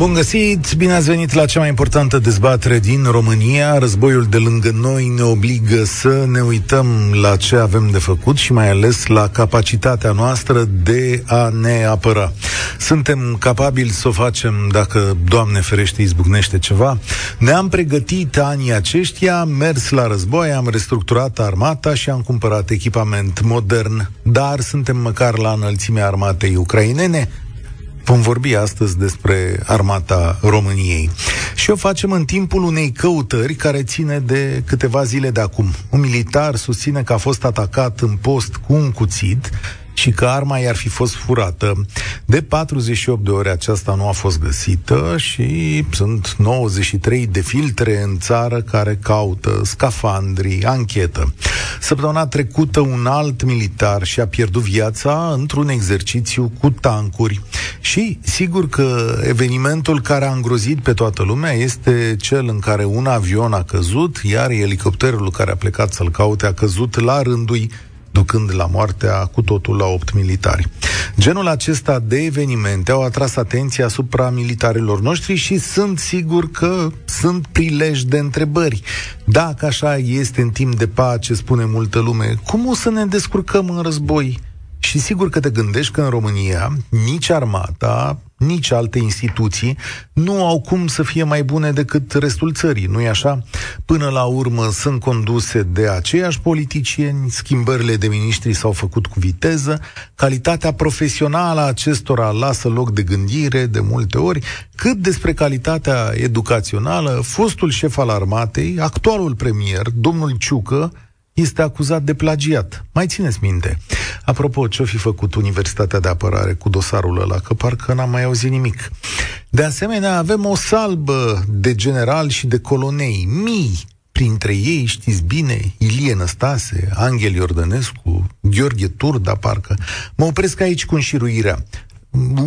Bun găsit, bine ați venit la cea mai importantă dezbatere din România. Războiul de lângă noi ne obligă să ne uităm la ce avem de făcut și mai ales la capacitatea noastră de a ne apăra. Suntem capabili să o facem dacă, Doamne ferește, izbucnește ceva. Ne-am pregătit anii aceștia, mers la război, am restructurat armata și am cumpărat echipament modern, dar suntem măcar la înălțimea armatei ucrainene? Vom vorbi astăzi despre armata României. Și o facem în timpul unei căutări care ține de câteva zile de acum. Un militar susține că a fost atacat în post cu un cuțit și că arma i-ar fi fost furată. De 48 de ore aceasta nu a fost găsită și sunt 93 de filtre în țară care caută scafandri, anchetă. Săptămâna trecută un alt militar și-a pierdut viața într-un exercițiu cu tancuri și sigur că evenimentul care a îngrozit pe toată lumea este cel în care un avion a căzut, iar elicopterul care a plecat să-l caute a căzut la rândul ducând la moartea cu totul la opt militari. Genul acesta de evenimente au atras atenția asupra militarilor noștri și sunt sigur că sunt prilej de întrebări. Dacă așa este în timp de pace, spune multă lume, cum o să ne descurcăm în război? Și sigur că te gândești că în România nici armata, nici alte instituții nu au cum să fie mai bune decât restul țării, nu-i așa? Până la urmă sunt conduse de aceiași politicieni, schimbările de miniștri s-au făcut cu viteză, calitatea profesională a acestora lasă loc de gândire de multe ori, cât despre calitatea educațională, fostul șef al armatei, actualul premier, domnul Ciucă, este acuzat de plagiat. Mai țineți minte. Apropo, ce-o fi făcut Universitatea de Apărare cu dosarul ăla? Că parcă n-am mai auzit nimic. De asemenea, avem o salbă de general și de colonei, mii, printre ei, știți bine, Ilie Năstase, Angel Iordănescu, Gheorghe Turda, parcă. Mă opresc aici cu înșiruirea.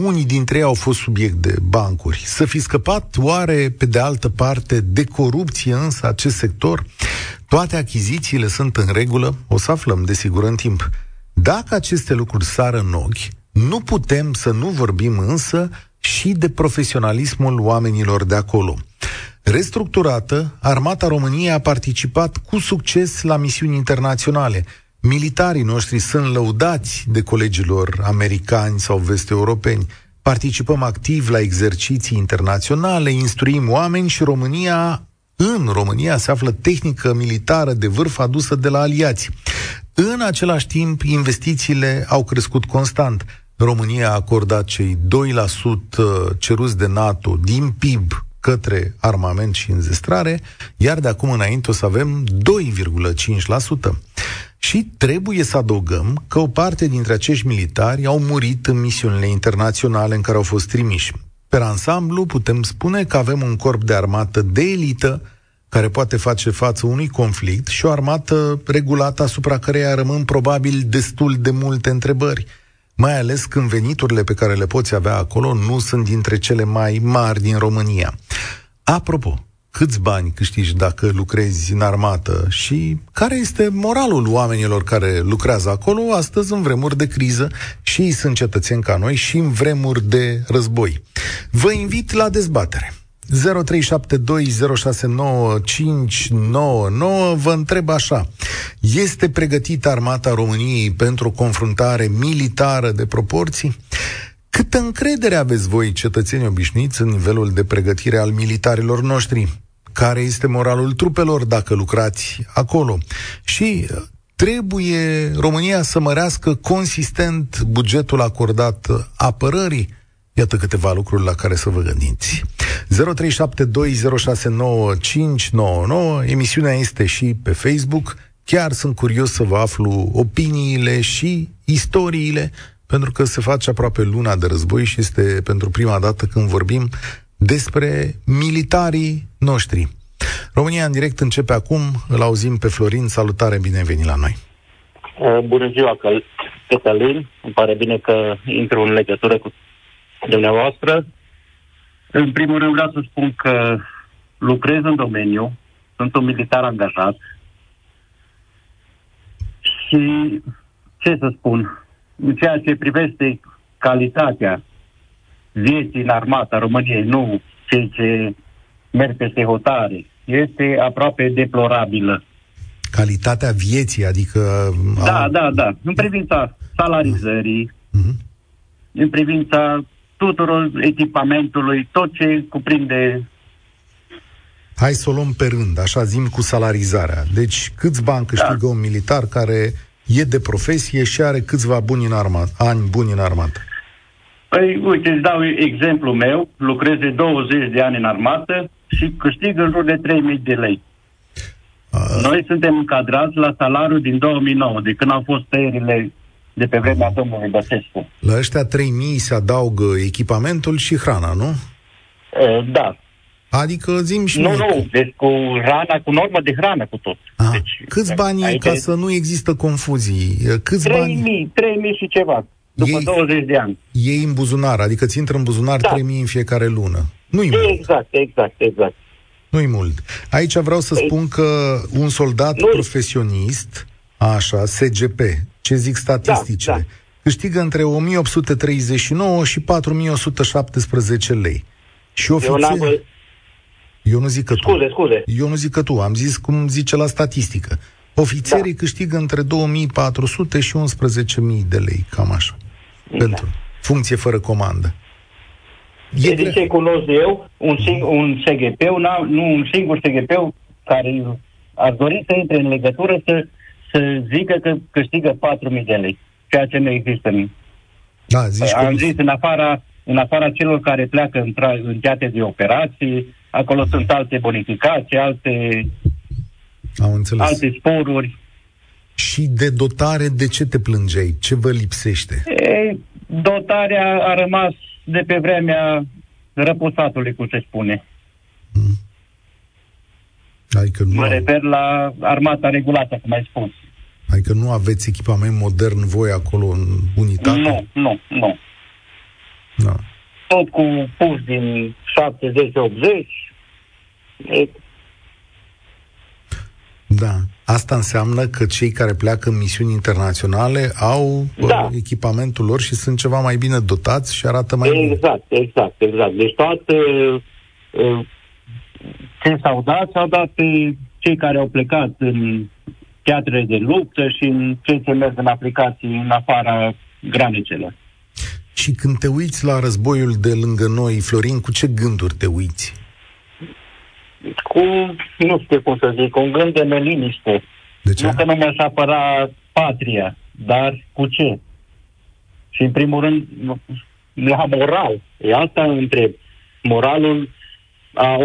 Unii dintre ei au fost subiect de bancuri. Să fi scăpat oare, pe de altă parte, de corupție însă acest sector? Toate achizițiile sunt în regulă? O să aflăm, desigur, în timp. Dacă aceste lucruri sar în ochi, nu putem să nu vorbim însă și de profesionalismul oamenilor de acolo. Restructurată, Armata României a participat cu succes la misiuni internaționale. Militarii noștri sunt lăudați de colegilor americani sau vest-europeni. Participăm activ la exerciții internaționale, instruim oameni și România în România se află tehnică militară de vârf adusă de la aliați. În același timp, investițiile au crescut constant. România a acordat cei 2% ceruți de NATO din PIB către armament și înzestrare, iar de acum înainte o să avem 2,5%. Și trebuie să adăugăm că o parte dintre acești militari au murit în misiunile internaționale în care au fost trimiși. Per ansamblu, putem spune că avem un corp de armată de elită care poate face față unui conflict și o armată regulată asupra căreia rămân probabil destul de multe întrebări, mai ales când veniturile pe care le poți avea acolo nu sunt dintre cele mai mari din România. Apropo, câți bani câștigi dacă lucrezi în armată și care este moralul oamenilor care lucrează acolo astăzi în vremuri de criză și ei sunt cetățeni ca noi și în vremuri de război. Vă invit la dezbatere. 0372069599 vă întreb așa. Este pregătită armata României pentru o confruntare militară de proporții? Câtă încredere aveți voi, cetățeni obișnuiți, în nivelul de pregătire al militarilor noștri? Care este moralul trupelor dacă lucrați acolo? Și trebuie România să mărească consistent bugetul acordat apărării? Iată câteva lucruri la care să vă gândiți. 0372069599 Emisiunea este și pe Facebook. Chiar sunt curios să vă aflu opiniile și istoriile, pentru că se face aproape luna de război și este pentru prima dată când vorbim despre militarii noștri. România în direct începe acum, îl auzim pe Florin, salutare, bine ai venit la noi. Bună ziua, Cătălin, îmi pare bine că intru în legătură cu dumneavoastră. În primul rând vreau să spun că lucrez în domeniu, sunt un militar angajat și ce să spun, în ceea ce privește calitatea vieții în armata României, nu cei ce merg peste hotare, este aproape deplorabilă. Calitatea vieții, adică... Da, a... da, da. În privința salarizării, uh-huh. în privința tuturor echipamentului, tot ce cuprinde Hai să o luăm pe rând, așa zim cu salarizarea. Deci câți bani câștigă da. un militar care e de profesie și are câțiva buni în armat, ani buni în armată? Păi, uite, îți dau exemplu meu. Lucrez de 20 de ani în armată și câștig în jur de 3.000 de lei. A... Noi suntem încadrați la salariul din 2009, de când au fost tăierile de pe vremea domnului Băsescu. La ăștia 3.000 se adaugă echipamentul și hrana, nu? E, da, Adică zim și Nu, mie. nu, deci cu hrana, cu normă de hrană, cu tot. A, deci, Câți bani, aici... ca să nu există confuzii? Câți 3 bani? 3.000 și ceva, după ei, 20 de ani. Ei în buzunar, adică ți intră în buzunar da. 3.000 în fiecare lună. Nu-i mult. Exact, exact, exact. Nu-i mult. Aici vreau să Ei, spun că un soldat nu profesionist, așa, SGP, ce zic statisticile, da, da. câștigă între 1839 și 4117 lei. Și ofițer... Eu nu zic că scuze, tu. Scuze, Eu nu zic că tu, am zis cum zice la statistică. Ofițerii da. câștigă între 2400 și 11.000 de lei, cam așa. Da. Pentru funcție fără comandă. E de ce cunosc eu, un, sing- un SGP, un, nu un singur SGP care ar dori să intre în legătură să, să zică că câștigă 4.000 de lei, ceea ce nu există în da, zici Am că... zis, în afara, în afara celor care pleacă în, tra- în teatre de operații, Acolo sunt alte bonificații, alte, Am înțeles. alte sporuri. Și de dotare, de ce te plângeai? Ce vă lipsește? E, dotarea a rămas de pe vremea răposatului, cum se spune. Hmm. Adică nu mă au... refer la armata regulată, cum ai spus. Adică nu aveți echipament modern voi acolo în unitate? Nu, nu, nu. Da tot cu pus din 70-80. Da. Asta înseamnă că cei care pleacă în misiuni internaționale au da. echipamentul lor și sunt ceva mai bine dotați și arată mai exact, bine. Exact, exact, exact. Deci toate uh, ce s-au dat, s-au dat pe cei care au plecat în teatre de luptă și în cei ce merg în aplicații în afara granicelor. Și când te uiți la războiul de lângă noi, Florin, cu ce gânduri te uiți? Cu, nu știu cum să zic, un gând de neliniște. De ce? Nu că nu mi-aș apăra patria, dar cu ce? Și în primul rând, la moral. E asta întreb. Moralul a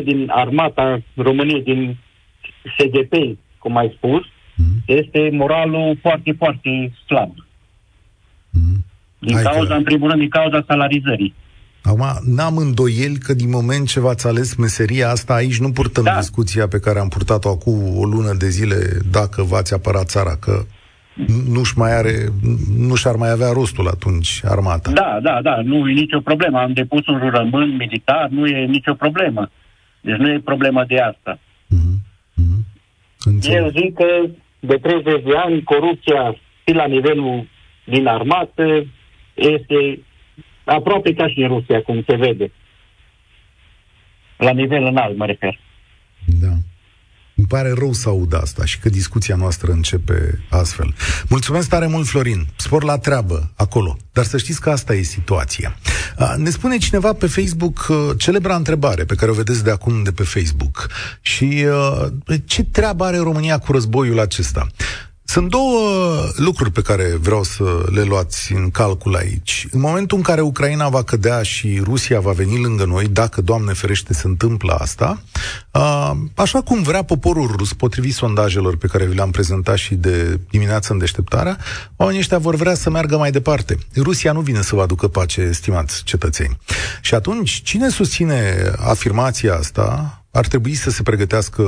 80% din armata României, din SGP, cum ai spus, mm-hmm. este moralul foarte, foarte slab. Din Hai cauza, că... în primul rând, din cauza salarizării. Acum, n-am îndoieli că din moment ce v-ați ales meseria asta, aici nu purtăm da. discuția pe care am purtat-o acum o lună de zile dacă v-ați apărat țara, că nu-și mai are, nu-și ar mai avea rostul atunci armata. Da, da, da, nu e nicio problemă. Am depus un jurământ militar, nu e nicio problemă. Deci nu e problemă de asta. Mm-hmm. Mm-hmm. Eu zic că de 30 de ani corupția și la nivelul din armată este aproape ca și în Rusia, cum se vede. La nivel înalt, mă refer. Da. Îmi pare rău să aud asta și că discuția noastră începe astfel. Mulțumesc tare mult, Florin. Spor la treabă acolo. Dar să știți că asta e situația. Ne spune cineva pe Facebook celebra întrebare pe care o vedeți de acum de pe Facebook. Și ce treabă are România cu războiul acesta? Sunt două lucruri pe care vreau să le luați în calcul aici. În momentul în care Ucraina va cădea și Rusia va veni lângă noi, dacă, Doamne ferește, se întâmplă asta, așa cum vrea poporul rus, potrivit sondajelor pe care vi le-am prezentat și de dimineață în deșteptarea, oamenii ăștia vor vrea să meargă mai departe. Rusia nu vine să vă aducă pace, estimați cetățeni. Și atunci, cine susține afirmația asta, ar trebui să se pregătească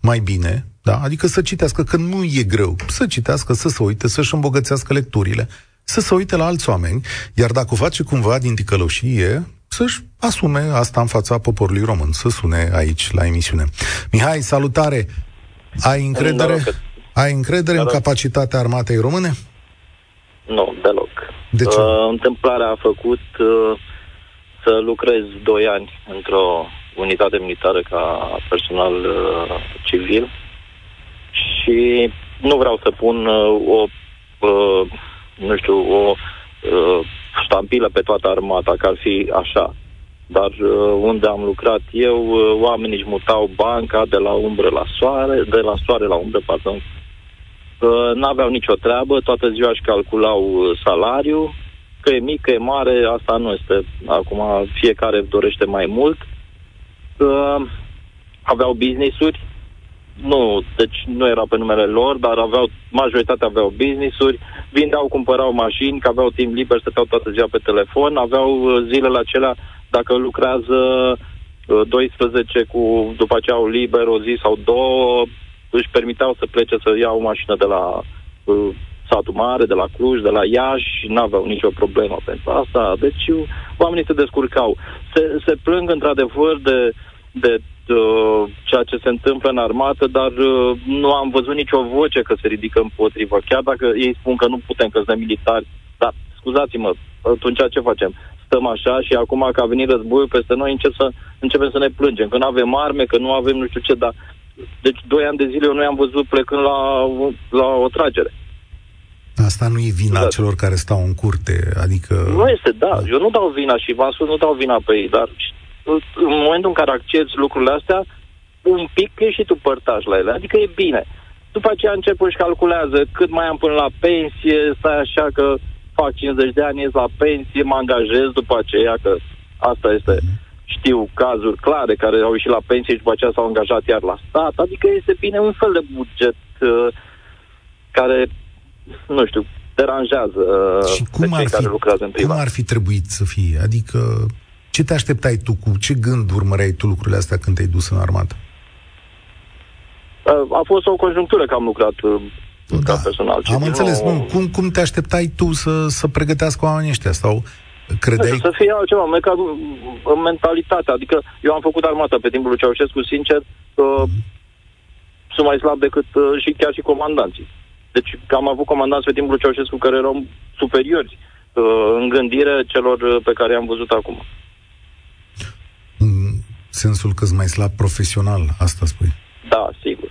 mai bine, da? adică să citească, că nu e greu, să citească, să se uite, să-și îmbogățească lecturile, să se uite la alți oameni, iar dacă o face cumva din ticăloșie, să-și asume asta în fața poporului român, să sune aici la emisiune. Mihai, salutare! Ai încredere, ai încredere în capacitatea armatei române? Nu, deloc. De ce? Uh, întâmplarea a făcut uh, să lucrez doi ani într-o unitate militară ca personal uh, civil și nu vreau să pun uh, o, uh, nu știu, o uh, ștampilă pe toată armata, că ar fi așa. Dar uh, unde am lucrat eu, uh, oamenii își mutau banca de la umbră la soare, de la soare la umbră, pardon. Uh, n-aveau nicio treabă, toată ziua își calculau uh, salariu, că e mic, că e mare, asta nu este. Acum fiecare dorește mai mult. Uh, aveau business-uri, nu, deci nu era pe numele lor, dar aveau, majoritatea aveau business-uri, vindeau, cumpărau mașini, că aveau timp liber, stăteau toată ziua pe telefon, aveau uh, zilele acelea, dacă lucrează uh, 12 cu, după aceea au liber o zi sau două, își permiteau să plece să ia o mașină de la uh, satul mare, de la Cluj, de la Iași, n-aveau nicio problemă pentru asta. Deci uh, oamenii se descurcau. Se, se plâng într-adevăr de, de uh, ceea ce se întâmplă în armată, dar uh, nu am văzut nicio voce că se ridică împotrivă. Chiar dacă ei spun că nu putem, că suntem militari, dar scuzați-mă, atunci ce facem? Stăm așa și acum că a venit războiul peste noi încep să, începem să ne plângem, că nu avem arme, că nu avem nu știu ce, dar deci doi ani de zile eu nu i-am văzut plecând la, la o tragere. Asta nu e vina Da. celor care stau în curte, adică... Nu este, da. Eu nu dau vina și v-am spus, nu dau vina pe ei, dar în momentul în care accepti lucrurile astea, un pic e și tu părtaș la ele. Adică e bine. După aceea încep și calculează cât mai am până la pensie, stai așa că fac 50 de ani, ies la pensie, mă angajez după aceea, că asta este, știu cazuri clare care au ieșit la pensie și după aceea s-au angajat iar la stat. Adică este bine un fel de buget uh, care, nu știu, deranjează uh, Și pe cum cei ar, care fi, lucrează în cum privat. ar fi trebuit să fie? Adică, ce te așteptai tu? Cu ce gând urmăreai tu lucrurile astea când te-ai dus în armată? Uh, A fost o conjunctură că am lucrat uh, ca personal. Da. am civil, înțeles. nu- Nu, cum, cum te așteptai tu să, să pregătească oamenii ăștia? Sau Nu credeai... știu, să fie altceva, mai ca în mentalitatea. Adică eu am făcut armata pe timpul lui Ceaușescu, sincer, uh, sunt mai slab decât uh, și chiar și comandanții. Deci că am avut comandanți pe timpul lui Ceaușescu care erau superiori uh, în gândire celor uh, pe care i-am văzut acum. În sensul că mai slab profesional, asta spui. Da, sigur.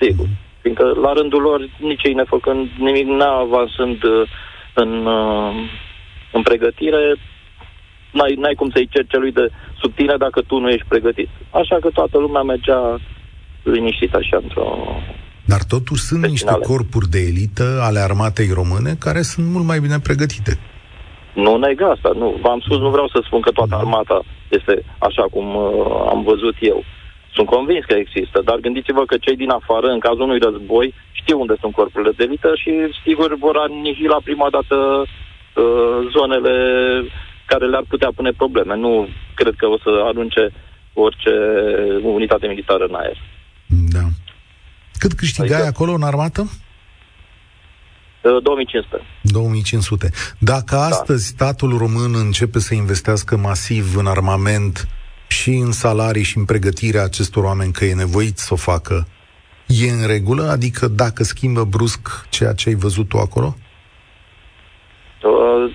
Sigur. Fiindcă la rândul lor, nici ei nefăcând nimic, neavansând uh, în, uh, în pregătire, n-ai, n-ai cum să-i ceri celui de sub tine dacă tu nu ești pregătit. Așa că toată lumea mergea liniștit așa într-o... Dar totuși sunt Pe niște finale. corpuri de elită ale armatei române care sunt mult mai bine pregătite. Nu neg asta, nu. V-am spus, nu vreau să spun că toată armata este așa cum uh, am văzut eu. Sunt convins că există, dar gândiți-vă că cei din afară, în cazul unui război, știu unde sunt corpurile de elită și sigur vor anihila prima dată uh, zonele care le-ar putea pune probleme. Nu cred că o să arunce orice unitate militară în aer. Da. Cât câștigai Adică- acolo în armată? Uh, 2500. 2500. Dacă astăzi statul român începe să investească masiv în armament și în salarii și în pregătirea acestor oameni, că e nevoit să o facă, e în regulă? Adică dacă schimbă brusc ceea ce ai văzut tu acolo? Uh,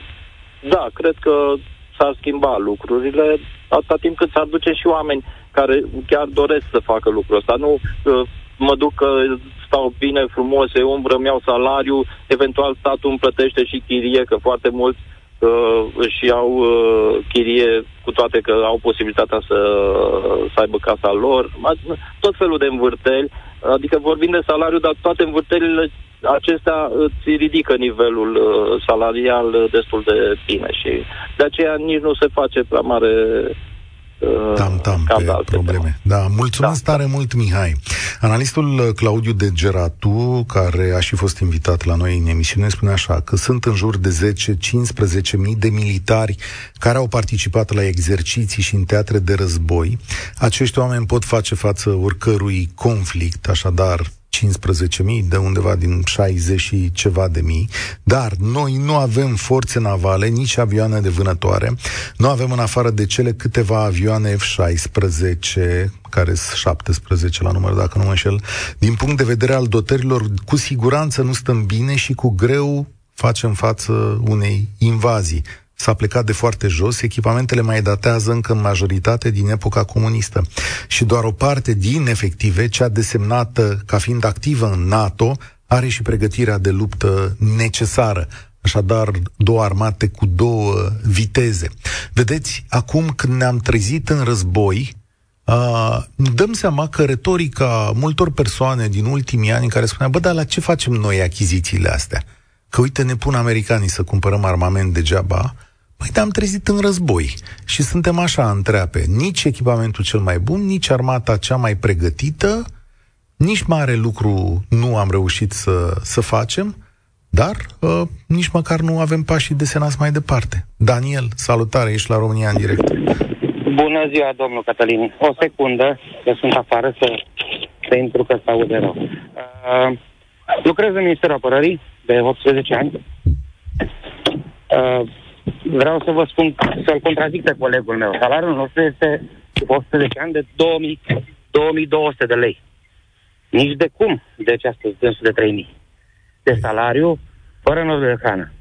da, cred că s-ar schimba lucrurile atâta timp cât s-ar duce și oameni care chiar doresc să facă lucrul ăsta. Nu uh, mă duc că stau bine, frumos, e umbră, îmi iau salariu, eventual statul îmi plătește și chirie, că foarte mulți uh, își iau uh, chirie cu toate că au posibilitatea să, să aibă casa lor. Ma- Tot felul de învârteli, adică vorbim de salariu, dar toate învârtelile acestea îți ridică nivelul uh, salarial uh, destul de bine și de aceea nici nu se face prea mare uh, Tam-tam scandal pe probleme. Da, mulțumesc Da, tare mult, Mihai. Analistul uh, Claudiu de Geratu, care a și fost invitat la noi în emisiune, spune așa că sunt în jur de 10-15 mii de militari care au participat la exerciții și în teatre de război. Acești oameni pot face față oricărui conflict, așadar 15.000, de undeva din 60 și ceva de mii, dar noi nu avem forțe navale, nici avioane de vânătoare, nu avem în afară de cele câteva avioane F-16, care sunt 17 la număr, dacă nu mă înșel, din punct de vedere al dotărilor, cu siguranță nu stăm bine și cu greu facem față unei invazii. S-a plecat de foarte jos, echipamentele mai datează încă în majoritate din epoca comunistă. Și doar o parte din efective, cea desemnată ca fiind activă în NATO, are și pregătirea de luptă necesară. Așadar, două armate cu două viteze. Vedeți, acum când ne-am trezit în război, uh, dăm seama că retorica multor persoane din ultimii ani în care spunea, bă, dar la ce facem noi achizițiile astea? Că uite, ne pun americanii să cumpărăm armament degeaba, Păi te-am trezit în război și suntem așa întreape. Nici echipamentul cel mai bun, nici armata cea mai pregătită, nici mare lucru nu am reușit să, să facem, dar uh, nici măcar nu avem pașii desenați mai departe. Daniel, salutare, ești la România în direct. Bună ziua, domnul Cătălin. O secundă, că sunt afară să, să intru că să aude rău. Uh, lucrez în Ministerul Apărării de 18 ani. Uh, vreau să vă spun, să-l contrazic pe colegul meu. Salariul nostru este, după 18 ani, de 2000, 2200 de lei. Nici de cum, deci astăzi, de 3000 de salariu, fără notă de hrană.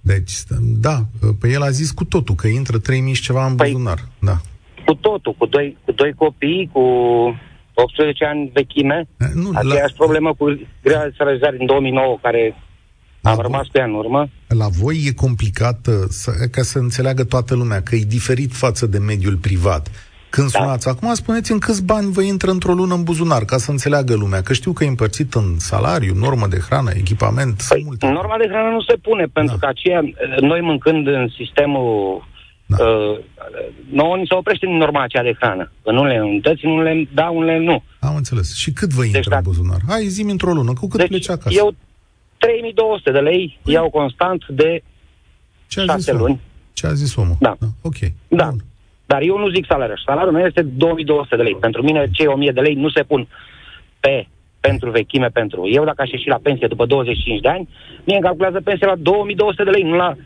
Deci, da, pe el a zis cu totul, că intră 3000 și ceva în păi, buzunar. Da. Cu totul, cu doi, cu doi copii, cu 18 ani vechime, nu, aceeași la... problemă cu grea de salarizare din 2009, care am voi, rămas pe ea în urmă. La voi e complicat, uh, să, ca să înțeleagă toată lumea, că e diferit față de mediul privat. Când da. sunați acum, spuneți în câți bani vă intră într-o lună în buzunar, ca să înțeleagă lumea, că știu că e împărțit în salariu, normă de hrană, echipament, păi, multe. Norma de hrană nu se pune, pentru da. că aceea, noi mâncând în sistemul da. Uh, nouă ni se oprește din norma aceea de hrană. În unele unități, în unele da, unele nu. Am înțeles. Și cât vă intră deci, în buzunar? Hai, zi într-o lună, cu cât deci, pleci acasă? Eu 3200 de lei păi. iau constant de Ce a 6 zis luni. Ce a zis omul? Da. da. Ok. Da. Bun. Dar eu nu zic salariul. Salariul meu este 2200 de lei. Pentru mine cei 1000 de lei nu se pun pe pentru vechime, pentru... Eu dacă aș ieși la pensie după 25 de ani, mie îmi calculează pensia la 2200 de lei, nu la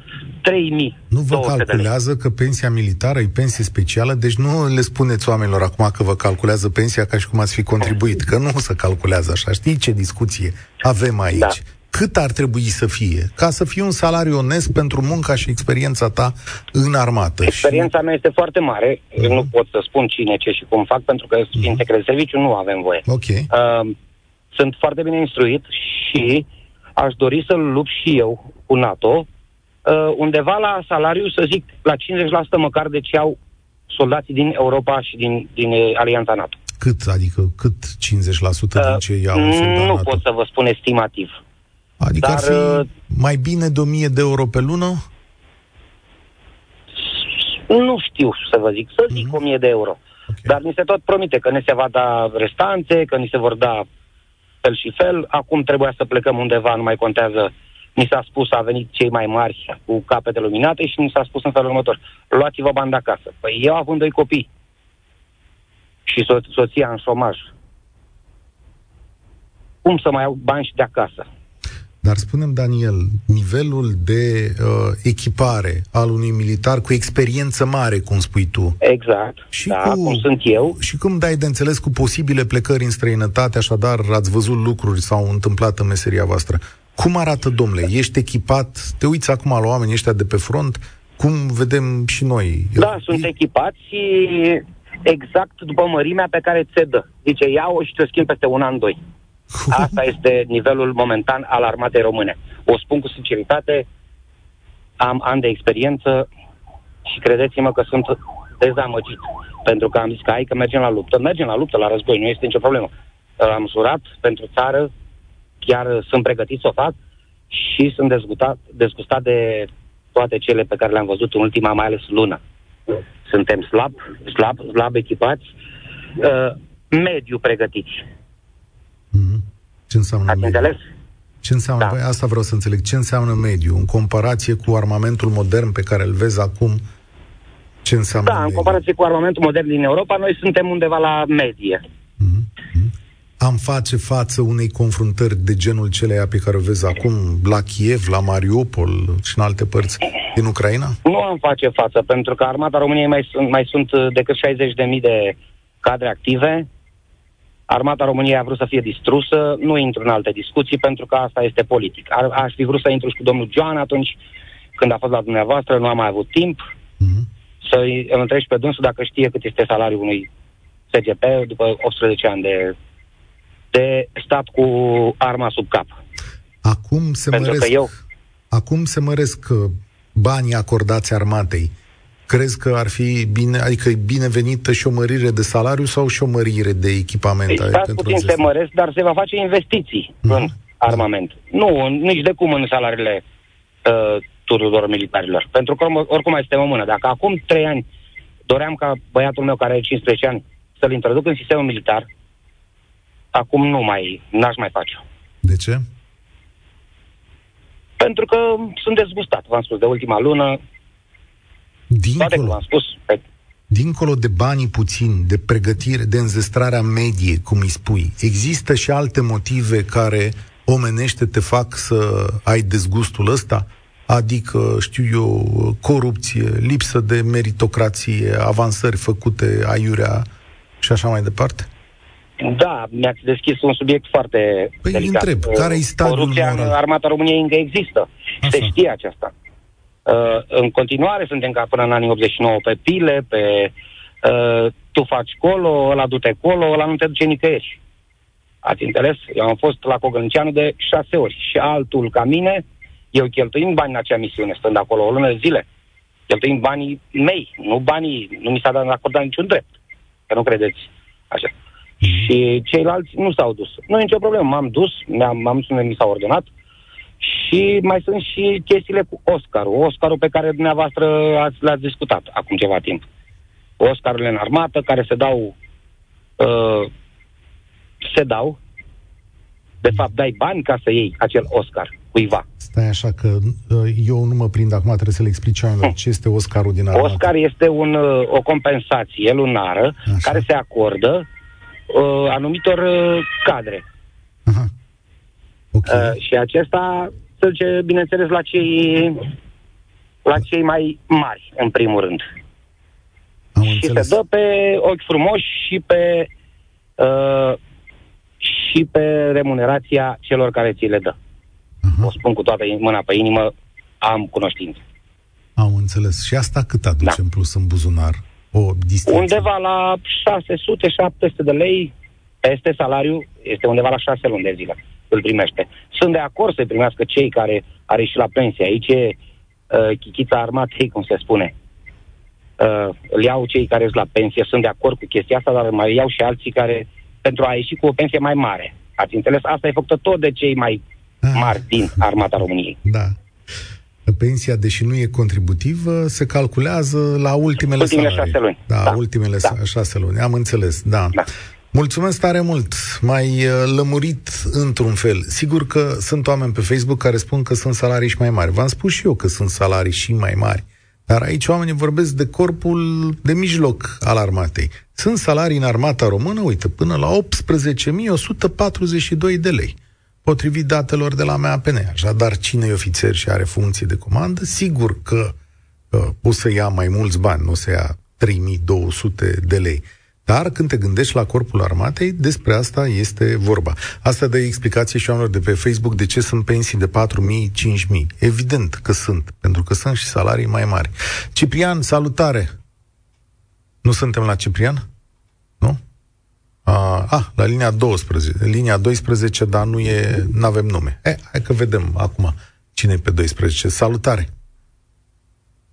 3000. Nu vă calculează că pensia militară e pensie specială, deci nu le spuneți oamenilor acum că vă calculează pensia ca și cum ați fi contribuit, că nu se calculează așa. Știi ce discuție avem aici? Da cât ar trebui să fie, ca să fie un salariu onest pentru munca și experiența ta în armată. Experiența și... mea este foarte mare, uh-huh. nu pot să spun cine, ce și cum fac, pentru că uh-huh. din secret de serviciu nu avem voie. Okay. Uh, sunt foarte bine instruit și aș dori să-l lupt și eu cu NATO, uh, undeva la salariu, să zic, la 50% măcar de ce au soldații din Europa și din, din Alianța NATO. Cât? Adică cât 50% uh, din ce iau Nu NATO? pot să vă spun estimativ. Adică Dar, ar fi uh, mai bine de 1000 de euro pe lună? Nu știu să vă zic, să zic mm-hmm. 1000 de euro. Okay. Dar ni se tot promite că ne se va da restanțe, că ni se vor da fel și fel. Acum trebuia să plecăm undeva, nu mai contează. Ni s-a spus, a venit cei mai mari cu capete luminate și ni s-a spus în felul următor. Luați-vă bani de acasă. Păi eu având doi copii și so- soția în șomaj, cum să mai iau bani și de acasă? Dar spunem, Daniel, nivelul de uh, echipare al unui militar cu experiență mare, cum spui tu. Exact, și da, cu, cum sunt eu. Și cum dai de înțeles cu posibile plecări în străinătate, așadar ați văzut lucruri s-au întâmplat în meseria voastră. Cum arată, domnule? Ești echipat? Te uiți acum la oamenii ăștia de pe front? Cum vedem și noi? Da, sunt echipați și exact după mărimea pe care ți-e dă. Zice, ia-o și te schimb peste un an, doi. Asta este nivelul momentan al armatei române. O spun cu sinceritate, am ani de experiență și credeți-mă că sunt dezamăgit. Pentru că am zis că hai că mergem la luptă. Mergem la luptă, la război, nu este nicio problemă. Am jurat pentru țară, chiar sunt pregătit să o fac și sunt dezgustat, dezgustat de toate cele pe care le-am văzut în ultima, mai ales lună. Suntem slab, slab, slab echipați, uh, mediu pregătiți. Mm-hmm. Ce înseamnă Ați mediu? înțeles? Ce înseamnă? Da. Băi, asta vreau să înțeleg. Ce înseamnă mediu? În comparație cu armamentul modern pe care îl vezi acum, ce înseamnă Da, mediu? în comparație cu armamentul modern din Europa, noi suntem undeva la medie. Mm-hmm. Am face față unei confruntări de genul celeia pe care o vezi acum la Kiev, la Mariupol și în alte părți din Ucraina? Nu am face față, pentru că armata României mai sunt, mai sunt decât 60.000 de cadre active Armata României a vrut să fie distrusă, nu intru în alte discuții pentru că asta este politic. Ar, aș fi vrut să intru și cu domnul Joan atunci când a fost la dumneavoastră, nu am mai avut timp mm-hmm. să-i întreb pe dânsul dacă știe cât este salariul unui SGP după 18 ani de, de stat cu arma sub cap. Acum se pentru măresc, eu... acum se măresc uh, banii acordați armatei. Crezi că ar fi bine, adică e binevenită și o mărire de salariu sau și o mărire de echipament? Păi, stați puțin se măresc, dar se va face investiții mm-hmm. în armament. Nu, nici de cum în salariile uh, tuturor militarilor. Pentru că oricum mai suntem în mână. Dacă acum trei ani doream ca băiatul meu care are 15 ani să-l introduc în sistemul militar, acum nu mai, n-aș mai face. De ce? Pentru că sunt dezgustat, v-am spus, de ultima lună. Dincolo, v-am spus. Pe... Dincolo de banii puțini, de pregătire, de înzestrarea medie, cum îi spui, există și alte motive care omenește te fac să ai dezgustul ăsta? adică, știu eu, corupție, lipsă de meritocrație, avansări făcute aiurea și așa mai departe? Da, mi-ați deschis un subiect foarte păi delicat. întreb, care e stadiul Corupția moral? în armata României încă există. Așa. Se știe aceasta. Uh, în continuare suntem ca până în anii 89 pe pile, pe uh, tu faci colo, ăla du-te colo, ăla nu te duce nicăieri. Ați înțeles? Eu am fost la Cogălnicianu de șase ori și altul ca mine eu cheltuind bani în acea misiune, stând acolo o lună de zile, cheltuind banii mei, nu banii, nu mi s-a dat acordat niciun drept. Că nu credeți așa. Și ceilalți nu s-au dus. Nu e nicio problemă, m-am dus, m-am, m-am dus mi s-a ordonat și mai sunt și chestiile cu Oscarul. Oscarul pe care dumneavoastră ați, l-ați discutat acum ceva timp. Oscarurile în armată care se dau uh, se dau de fapt dai bani ca să iei acel Oscar cuiva. Stai așa că uh, eu nu mă prind acum, trebuie să le explici oamenilor ce este Oscarul din armată. Oscar este un, uh, o compensație lunară așa. care se acordă uh, anumitor uh, cadre. Aha. Okay. Uh, și acesta se duce, bineînțeles, la cei, la cei mai mari, în primul rând. Am și înțeles. se dă pe ochi frumoși și pe uh, și pe remunerația celor care ți le dă. Uh-huh. O spun cu toată mâna pe inimă, am cunoștință. Am înțeles. Și asta cât aduce da. în plus în buzunar? O distinție? Undeva la 600-700 de lei peste salariu, este undeva la 6 luni de zile îl primește. Sunt de acord să primească cei care are și la pensie. Aici e uh, chichița armatei, cum se spune. Uh, îl iau cei care sunt la pensie, sunt de acord cu chestia asta, dar mai iau și alții care, pentru a ieși cu o pensie mai mare. Ați înțeles? Asta e făcută tot de cei mai Ah. mari din Armata României. Da. Pensia, deși nu e contributivă, se calculează la ultimele, ultimele salarii. șase luni. Da, da. ultimele da. șase luni. Am înțeles, da. da. Mulțumesc tare mult. Mai uh, lămurit într-un fel. Sigur că sunt oameni pe Facebook care spun că sunt salarii și mai mari. V-am spus și eu că sunt salarii și mai mari. Dar aici oamenii vorbesc de corpul de mijloc al armatei. Sunt salarii în armata română, uite, până la 18.142 de lei potrivit datelor de la MAPN. Așadar, cine e ofițer și are funcție de comandă, sigur că uh, o să ia mai mulți bani, nu o să ia 3200 de lei. Dar când te gândești la corpul armatei, despre asta este vorba. Asta dă explicație și oamenilor de pe Facebook de ce sunt pensii de 4.000, 5.000. Evident că sunt, pentru că sunt și salarii mai mari. Ciprian, salutare! Nu suntem la Ciprian? Nu? Uh, ah, la linia 12. Linia 12, dar nu e, nu avem nume. Eh, hai că vedem acum cine e pe 12. Salutare!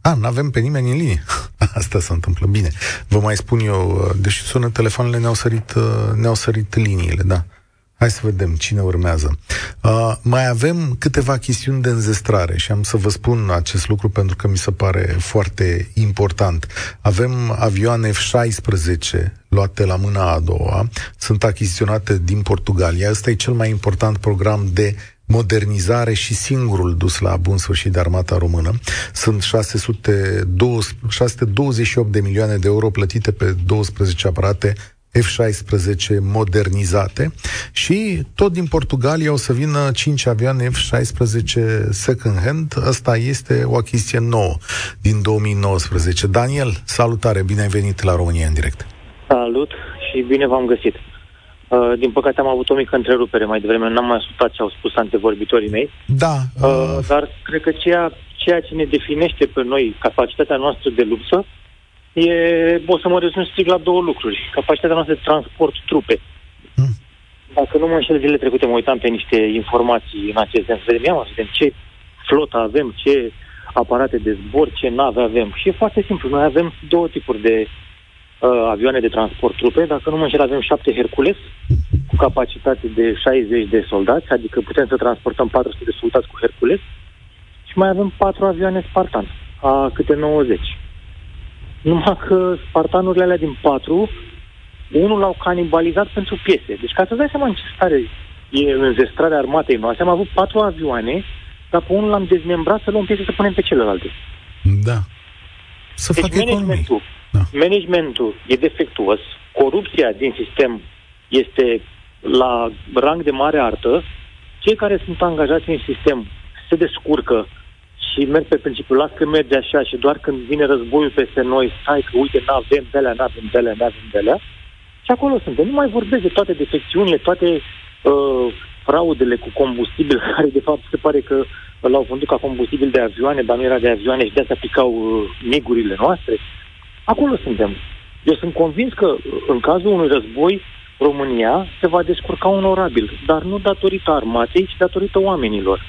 A, nu avem pe nimeni în linie. Asta se întâmplă. Bine. Vă mai spun eu, deși sună telefoanele, ne-au sărit, ne-au sărit liniile, da. Hai să vedem cine urmează. Uh, mai avem câteva chestiuni de înzestrare și am să vă spun acest lucru pentru că mi se pare foarte important. Avem avioane F-16 luate la mâna a doua, sunt achiziționate din Portugalia. Ăsta e cel mai important program de modernizare și singurul dus la bun sfârșit de armata română. Sunt 620, 628 de milioane de euro plătite pe 12 aparate F-16 modernizate și tot din Portugalia o să vină 5 avioane F-16 second hand. Asta este o achiziție nouă din 2019. Daniel, salutare, bine ai venit la România în direct. Salut și bine v-am găsit. Uh, din păcate am avut o mică întrerupere mai devreme, n-am mai ascultat ce au spus antevorbitorii mei. Da. Uh, uh... Dar cred că ceea, ceea ce ne definește pe noi, capacitatea noastră de luptă, e, o să mă rezum strict la două lucruri. Capacitatea noastră de transport trupe. Mm. Dacă nu mă înșel zilele trecute, mă uitam pe niște informații în acest sens. Vedem, ia vedem ce flotă avem, ce aparate de zbor, ce nave avem. Și e foarte simplu. Noi avem două tipuri de uh, avioane de transport trupe. Dacă nu mă înșel, avem șapte Hercules cu capacitate de 60 de soldați, adică putem să transportăm 400 de soldați cu Hercules. Și mai avem patru avioane Spartan, a câte 90. Numai că Spartanurile alea din patru, unul l-au canibalizat pentru piese. Deci ca să dai seama în ce stare e înzestrarea armatei noastre, am avut patru avioane, dar pe unul l-am dezmembrat să luăm piese să punem pe celelalte. Da. Să deci fac managementul, da. managementul e defectuos, corupția din sistem este la rang de mare artă, cei care sunt angajați în sistem se descurcă și merg pe principiul, las că merge așa și doar când vine războiul peste noi, stai că uite, n-avem de alea, n-avem de alea, n-avem de alea. Și acolo suntem. Nu mai vorbesc de toate defecțiunile, toate uh, fraudele cu combustibil, care de fapt se pare că l-au vândut ca combustibil de avioane, dar nu era de avioane și de asta picau uh, migurile noastre. Acolo suntem. Eu sunt convins că în cazul unui război, România se va descurca onorabil, dar nu datorită armatei, ci datorită oamenilor.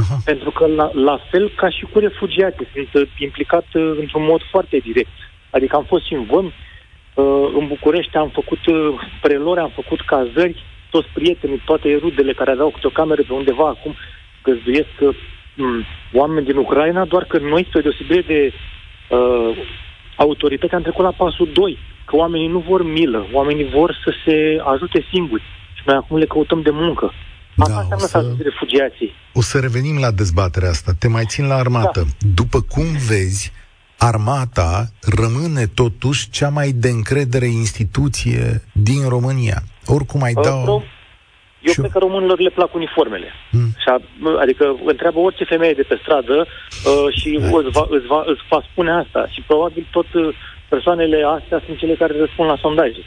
Aha. Pentru că la, la fel ca și cu refugiații, sunt uh, implicat uh, într-un mod foarte direct. Adică am fost și în Vâm, uh, în București am făcut uh, prelori, am făcut cazări, toți prietenii, toate rudele care aveau câte o cameră pe undeva acum găzduiesc uh, oameni din Ucraina, doar că noi, spre deosebire de uh, autoritatea, am trecut la pasul 2, că oamenii nu vor milă, oamenii vor să se ajute singuri. Și noi acum le căutăm de muncă. Asta da, înseamnă să... să refugiații. O să revenim la dezbaterea asta. Te mai țin la armată. Da. După cum vezi, armata rămâne totuși cea mai de încredere instituție din România. Oricum ai dau... Eu cred că românilor le plac uniformele. Mm. Și a, adică întreabă orice femeie de pe stradă uh, și îți va, îți, va, îți va spune asta. Și probabil tot uh, persoanele astea sunt cele care răspund la sondaje.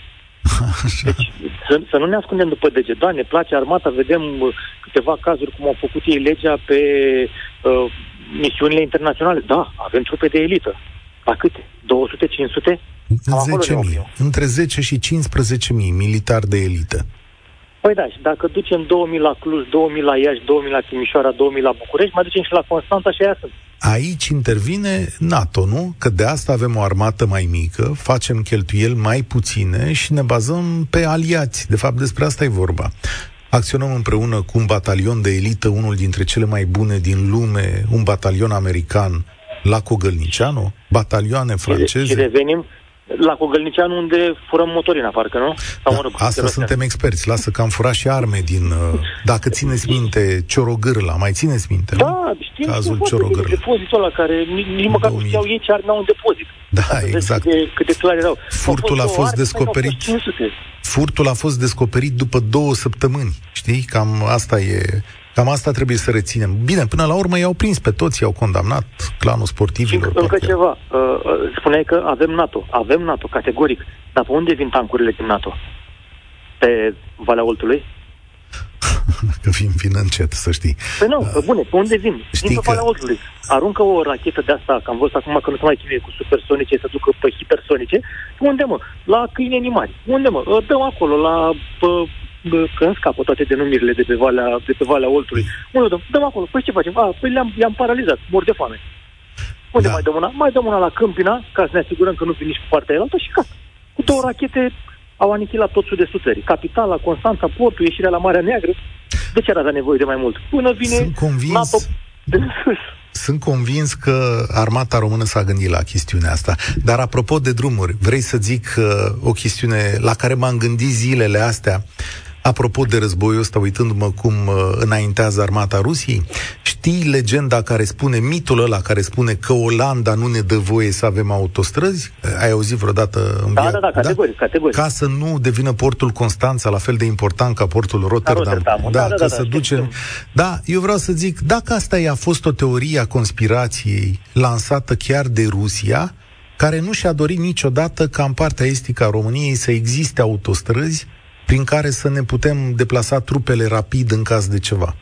Deci să, să nu ne ascundem după deget. Da, ne place armata, vedem uh, câteva cazuri cum au făcut ei legea pe uh, misiunile internaționale. Da, avem trupe de elită. La câte? 200, 500? 10.000. Între 10 și 15.000 militari de elită. Păi da, și dacă ducem 2000 la Cluj, 2000 la Iași, 2000 la Timișoara, 2000 la București, mai ducem și la Constanța și aia sunt. Aici intervine NATO, nu? Că de asta avem o armată mai mică, facem cheltuieli mai puține și ne bazăm pe aliați. De fapt, despre asta e vorba. Acționăm împreună cu un batalion de elită, unul dintre cele mai bune din lume, un batalion american la Cogălnicianu, batalioane franceze. Și revenim, la Cogălnicianu unde furăm motorina, parcă, nu? Sau, da, mă rog, asta suntem experți. Lasă că am furat și arme din... Uh, dacă țineți minte, Ciorogârla, mai țineți minte, Da, nu? știm, Cazul Ciorogârla. Depozitul ăla care nici măcar nu știau ei ce arme au în depozit. Da, Asta exact. Câte, câte clare erau. Furtul a fost descoperit... Furtul a fost descoperit după două săptămâni. Știi? Cam asta e Cam asta trebuie să reținem. Bine, până la urmă i-au prins pe toți, i-au condamnat clanul sportivilor. Și încă ceva. Uh, uh, spuneai că avem NATO. Avem NATO, categoric. Dar pe unde vin tancurile din NATO? Pe Valea Oltului? că vin, vin încet, să știi. Păi nu, uh, bune, pe unde vin? Știi vin pe Valea că... Oltului. Aruncă o rachetă de asta, că am văzut acum că nu se mai chinuie cu supersonice, să ducă pe hipersonice. Unde, mă? La câini animali. Unde, mă? Uh, dăm acolo, la pe că îmi scapă toate denumirile de pe Valea, de pe Valea Oltului. Unde dăm? Dăm acolo. Păi ce facem? A, păi le-am, le-am paralizat. Mor de foame. Unde da. mai dăm una? Mai dăm una la Câmpina, ca să ne asigurăm că nu vin nici cu partea aia și gata. Cu două rachete au anichilat tot sud-estul țării. Capitala, Constanța, portul, ieșirea la Marea Neagră. De ce ar avea nevoie de mai mult? Până vine Sunt convins... NATO sunt convins că armata română s-a gândit la chestiunea asta. Dar apropo de drumuri, vrei să zic uh, o chestiune la care m-am gândit zilele astea? Apropo de războiul ăsta, uitându-mă cum uh, înaintează armata Rusiei, știi legenda care spune, mitul ăla care spune că Olanda nu ne dă voie să avem autostrăzi? Ai auzit vreodată în da, da, da, categoric, da? categoric. Ca să nu devină portul Constanța la fel de important ca portul Rotterdam. Rotterdam da, da, da, că da, să da, ducem... Da, eu vreau să zic, dacă asta i-a fost o teorie a conspirației lansată chiar de Rusia, care nu și-a dorit niciodată ca în partea estică a României să existe autostrăzi prin care să ne putem deplasa trupele rapid în caz de ceva.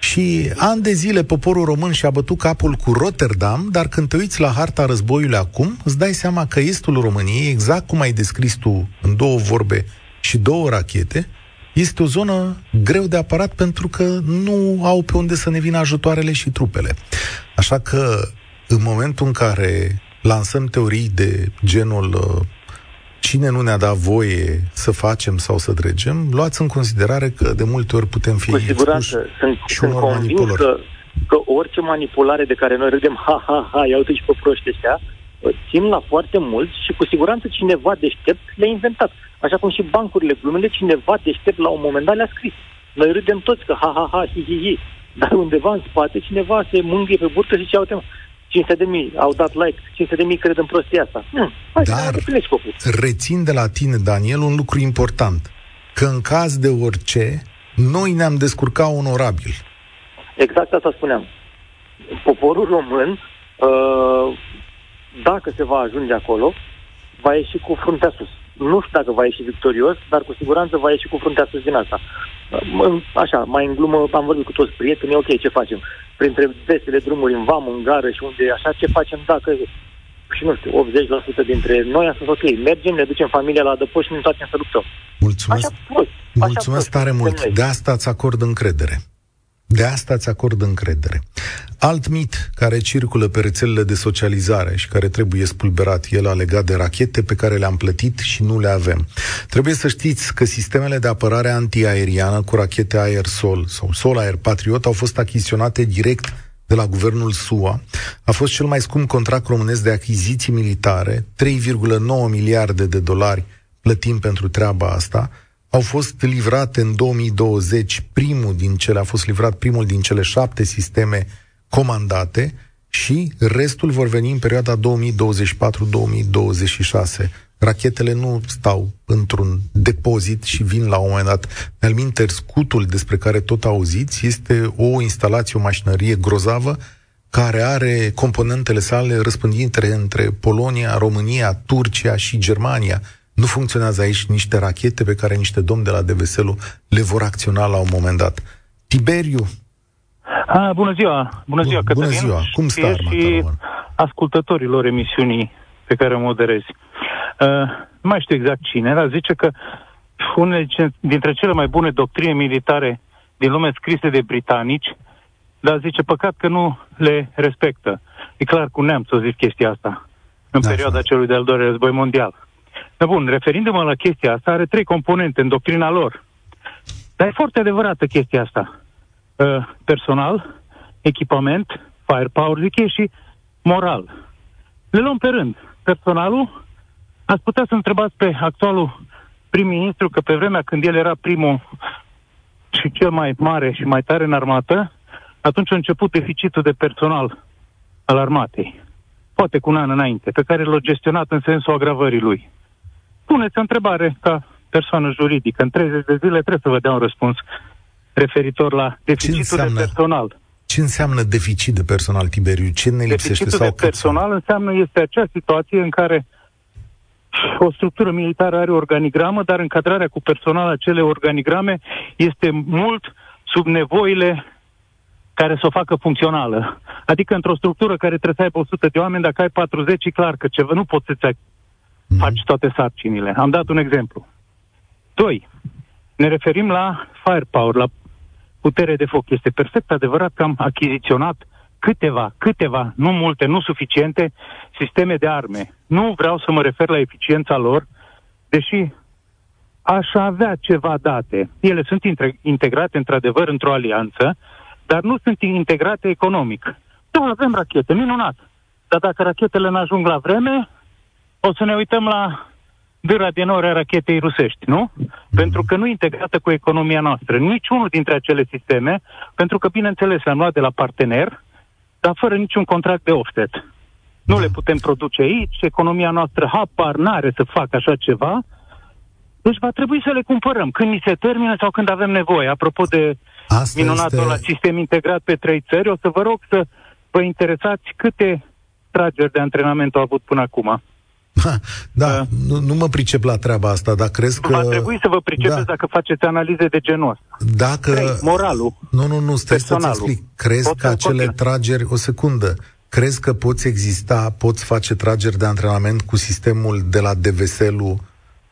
Și ani de zile poporul român și-a bătut capul cu Rotterdam, dar când te uiți la harta războiului acum, îți dai seama că estul României, exact cum ai descris tu în două vorbe și două rachete, este o zonă greu de apărat pentru că nu au pe unde să ne vină ajutoarele și trupele. Așa că în momentul în care lansăm teorii de genul uh, cine nu ne-a dat voie să facem sau să dregem, luați în considerare că de multe ori putem fi Cu siguranță, sunt, și sunt convins că, că orice manipulare de care noi râdem, ha, ha, ha, ia uite și pe proști ăștia, țin la foarte mult și cu siguranță cineva deștept le-a inventat. Așa cum și bancurile, glumele, cineva deștept la un moment dat le-a scris. Noi râdem toți că ha, ha, ha, hi, hi, hi. Dar undeva în spate cineva se mângâie pe burtă și ce uite, 500 de mii au dat like, 500 de mii cred în prostia asta. Hmm, hai Dar rețin de la tine, Daniel, un lucru important. Că în caz de orice, noi ne-am descurcat onorabil. Exact asta spuneam. Poporul român, uh, dacă se va ajunge acolo, va ieși cu fruntea sus. Nu știu dacă va ieși victorios, dar cu siguranță va ieși cu fruntea sus din asta. Așa, mai în glumă, am vorbit cu toți prietenii, ok, ce facem? Printre desele drumuri în vam, în gară și unde așa, ce facem dacă și nu știu, 80% dintre noi am spus, ok, mergem, ne ducem familia la adăpost și ne întoarcem să luptăm. Mulțumesc, așa, fost, Mulțumesc așa tare mult. De asta îți acord încredere. De asta îți acord încredere. Alt mit care circulă pe rețelele de socializare și care trebuie spulberat, el a legat de rachete pe care le-am plătit și nu le avem. Trebuie să știți că sistemele de apărare antiaeriană cu rachete aer-sol sau sol-aer Patriot au fost achiziționate direct de la guvernul SUA. A fost cel mai scump contract românesc de achiziții militare, 3,9 miliarde de dolari plătim pentru treaba asta au fost livrate în 2020 primul din cele, a fost livrat primul din cele șapte sisteme comandate și restul vor veni în perioada 2024-2026. Rachetele nu stau într-un depozit și vin la un moment dat. Alminter, scutul despre care tot auziți este o instalație, o mașinărie grozavă care are componentele sale răspândite între Polonia, România, Turcia și Germania nu funcționează aici niște rachete pe care niște domni de la Deveselu le vor acționa la un moment dat. Tiberiu. A, bună ziua! Bună ziua, Bună ziua! Cum stă armata și ascultătorilor emisiunii pe care o moderezi. Uh, nu mai știu exact cine, dar zice că unele dintre cele mai bune doctrine militare din lume scrise de britanici, dar zice păcat că nu le respectă. E clar cu neamț să zic chestia asta în da, perioada da. celui de-al doilea război mondial. Dar bun, referindu-mă la chestia asta, are trei componente în doctrina lor. Dar e foarte adevărată chestia asta. Uh, personal, echipament, firepower, zic eu, și moral. Le luăm pe rând. Personalul, ați putea să întrebați pe actualul prim-ministru că pe vremea când el era primul și cel mai mare și mai tare în armată, atunci a început deficitul de personal al armatei. Poate cu un an înainte, pe care l-a gestionat în sensul agravării lui puneți o întrebare ca persoană juridică. În 30 de zile trebuie să vă dea un răspuns referitor la deficitul înseamnă, de personal. Ce înseamnă deficit de personal, Tiberiu? Ce ne lipsește? Deficitul sau de personal sau? înseamnă este acea situație în care o structură militară are organigramă, dar încadrarea cu personal acele organigrame este mult sub nevoile care să o facă funcțională. Adică într-o structură care trebuie să aibă 100 de oameni, dacă ai 40, e clar că ceva nu poți să-ți mm. faci toate sarcinile. Am dat un exemplu. Doi, ne referim la firepower, la putere de foc. Este perfect adevărat că am achiziționat câteva, câteva, nu multe, nu suficiente, sisteme de arme. Nu vreau să mă refer la eficiența lor, deși aș avea ceva date. Ele sunt integrate, într-adevăr, într-o alianță, dar nu sunt integrate economic. Da, avem rachete, minunat. Dar dacă rachetele nu ajung la vreme, o să ne uităm la dâra din ore a rachetei rusești, nu? Pentru că nu integrată cu economia noastră. Niciunul dintre acele sisteme, pentru că, bineînțeles, am luat de la partener, dar fără niciun contract de offset. Nu le putem produce aici, economia noastră hapar n-are să facă așa ceva, deci va trebui să le cumpărăm când ni se termină sau când avem nevoie. Apropo de Asta minunatul este... la sistem integrat pe trei țări, o să vă rog să vă interesați câte trageri de antrenament au avut până acum. Ha, da, uh, nu, nu mă pricep la treaba asta, dar crezi că... Va trebui să vă pricepeți da. dacă faceți analize de genul ăsta. Dacă... Trei, moralul. Nu, nu, nu, stai să-ți explic. Crezi Pot că acele continua. trageri... O secundă. Crezi că poți exista, poți face trageri de antrenament cu sistemul de la deveselu?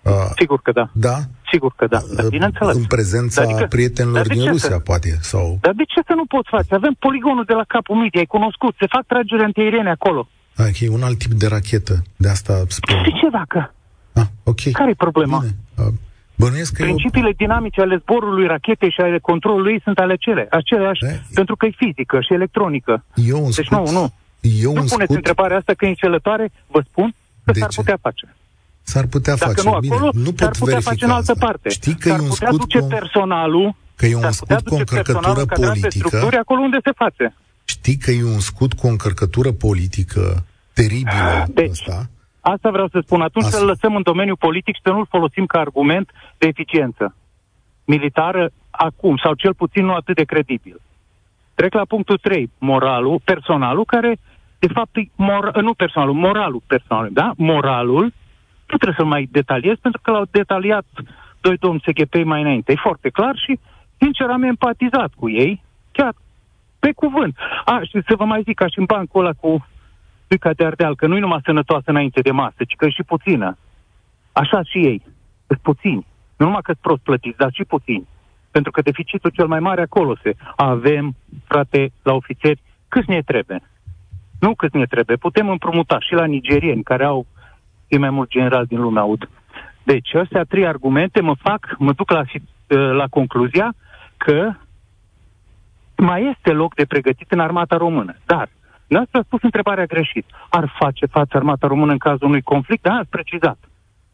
Uh, Sigur că da. Da? Sigur că da. Dar uh, bineînțeles. În prezența adică, prietenilor din Rusia, să? poate. Sau... Dar de ce să nu poți face? Avem poligonul de la capul Midi, ai cunoscut. Se fac trageri antiaeriene acolo. Ah, e un alt tip de rachetă. De asta spun. Și ce dacă? Ah, ok. Care e problema? Bine. Uh, Bănuiesc că Principiile eu... dinamice ale zborului rachetei și ale controlului sunt ale cele, aceleași, e? pentru că e fizică și electronică. Eu un deci scut, nu, nu. Eu nu un puneți scut... întrebarea asta că e înșelătoare, vă spun că de s-ar ce? putea face. S-ar putea Dacă face. nu acolo, Bine, nu pot s-ar putea face în altă asta. parte. Știi că s-ar e un putea scut duce cu... personalul că e un scut cu o încărcătură politică. acolo unde se face. Știi că e un scut cu o încărcătură politică teribilă deci, ăsta? Asta vreau să spun. Atunci Asta. să-l lăsăm în domeniul politic și să nu-l folosim ca argument de eficiență militară acum, sau cel puțin nu atât de credibil. Trec la punctul 3, moralul, personalul, care de fapt e mor- nu personalul, moralul personalului, da? Moralul, nu trebuie să-l mai detaliez, pentru că l-au detaliat doi domni SGP mai înainte. E foarte clar și, sincer, am empatizat cu ei, chiar pe cuvânt. A, și să vă mai zic, ca și în bancul ăla cu pica de ardeal, că nu e numai sănătoasă înainte de masă, ci că e și puțină. Așa și ei. Sunt puțini. Nu numai că sunt prost plătiți, dar și puțini. Pentru că deficitul cel mai mare acolo se. Avem, frate, la ofițeri, câți ne trebuie? Nu cât ne trebuie. Putem împrumuta și la nigerieni, care au cei mai mulți generali din lume aud. Deci, astea trei argumente mă fac, mă duc la, la concluzia că mai este loc de pregătit în armata română. Dar, Dumneavoastră a spus întrebarea greșit. Ar face față armata română în cazul unui conflict? Da, ați precizat.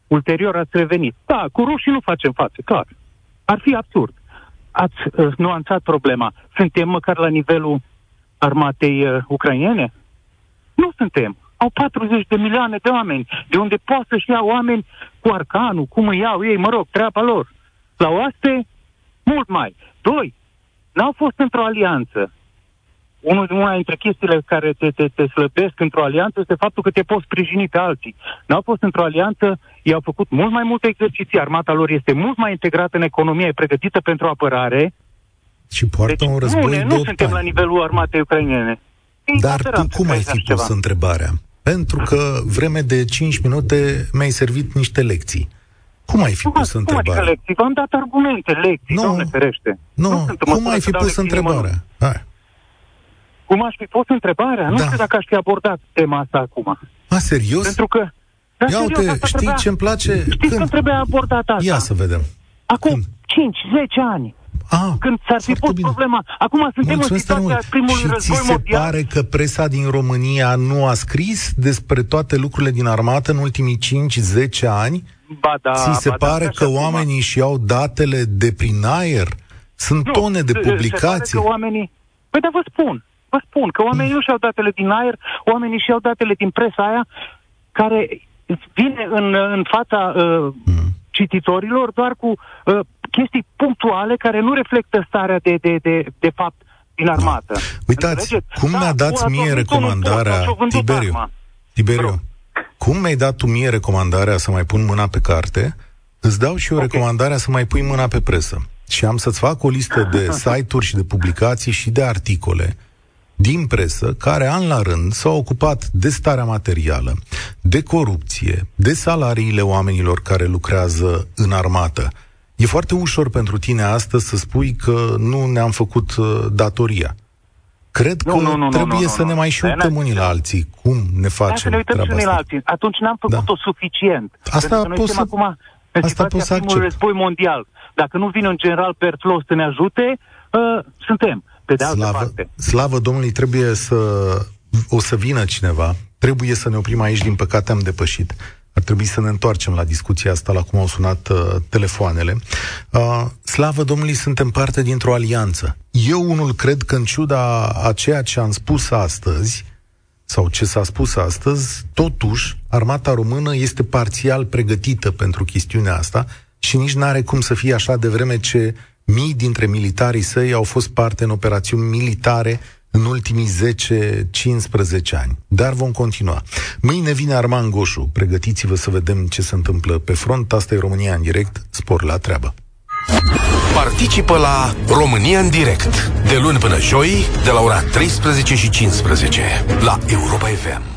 Ulterior ați revenit. Da, cu rușii nu facem față, clar. Ar fi absurd. Ați uh, nuanțat problema. Suntem măcar la nivelul armatei uh, ucrainene? Nu suntem. Au 40 de milioane de oameni, de unde pot să-și iau oameni cu arcanul, cum îi iau ei, mă rog, treaba lor. La oaste, mult mai. Doi, n-au fost într-o alianță. Unul, una dintre chestiile care te, te, te slăbesc într-o alianță este faptul că te poți sprijini pe alții. N-au fost într-o alianță, ei au făcut mult mai multe exerciții, armata lor este mult mai integrată în economie, e pregătită pentru apărare. Și poartă deci, un război nu, de nu suntem la nivelul armatei ucrainene. Dar tu cum ai fi pus întrebarea? Pentru că vreme de 5 minute mi-ai servit niște lecții. Cum ai fi cum, pus cum întrebarea? Adică lecții? V-am dat argumente, lecții, nu, doamne ferește. Nu, nu cum ai fi pus întrebarea? Hai. Cum aș fi pus întrebarea? Nu Da. știu dacă aș fi abordat tema asta acum. A, serios? Pentru că... Da, Ia serios, uite, asta știi trebuia- ce-mi place? Știți Când? când trebuie abordat asta? Ia să vedem. Acum Când? 5-10 ani. Ah, Când s-ar fi foarte pus bine. problema. Acum suntem Mulțumesc în tare situația mult. primului Și ți război se mondial. pare că presa din România nu a scris despre toate lucrurile din armată în ultimii 5-10 ani? Ba da, Ți se ba da, pare așa că acum. oamenii și au datele de prin aer? Sunt Nu, tone de se- Se publicații. pare că oamenii... Păi da, vă spun. Vă spun că oamenii nu și-au datele din aer, oamenii și-au datele din presa aia care vine în, în fața uh, Mm. cititorilor doar cu uh, chestii punctuale care nu reflectă starea de, de, de, de fapt din armată. Uitați, Înțelegeți? cum Da, mi-a dat a mie dormit unul recomandarea prost, și-a vândut Tiberiu. arma. Tiberiu, cum mi-ai dat tu mie recomandarea să mai pun mâna pe carte, îți dau și eu Ok. recomandarea să mai pui mâna pe presă. Și am să-ți fac o listă de site-uri și de publicații și de articole din presă care an la rând s-au ocupat de starea materială, de corupție, de salariile oamenilor care lucrează în armată. E foarte ușor pentru tine astăzi să spui că nu ne-am făcut uh, datoria. Cred Nu, că nu, nu, nu, trebuie nu, să nu, ne nu. mai și Stai, uităm unii la alții. Cum ne Hai să facem ne uităm și treaba unii la asta? alții. Atunci n-am făcut-o suficient. Asta Pentru că noi pot suntem să- acum în asta situația pot să primului accept. război mondial. Dacă nu vine un general Pertlos să ne ajute, uh, suntem. Pe de altă Slavă, parte. slavă Domnului, trebuie să... O să vină cineva. Trebuie să ne oprim aici, din păcate am depășit. Ar trebui să ne întoarcem la discuția asta, la cum au sunat uh, telefoanele. Uh, slavă Domnului, suntem parte dintr-o alianță. Eu unul cred că în ciuda a ceea ce am spus astăzi, sau ce s-a spus astăzi, totuși, armata română este parțial pregătită pentru chestiunea asta și nici n-are cum să fie așa de vreme ce mii dintre militarii săi au fost parte în operațiuni militare în ultimii 10-15 ani. Dar vom continua. Mâine vine Arman Goșu. Pregătiți-vă să vedem ce se întâmplă pe front. Asta e România în direct. Spor la treabă. Participă la România în direct de luni până joi de la ora 13 și 15 la Europa FM.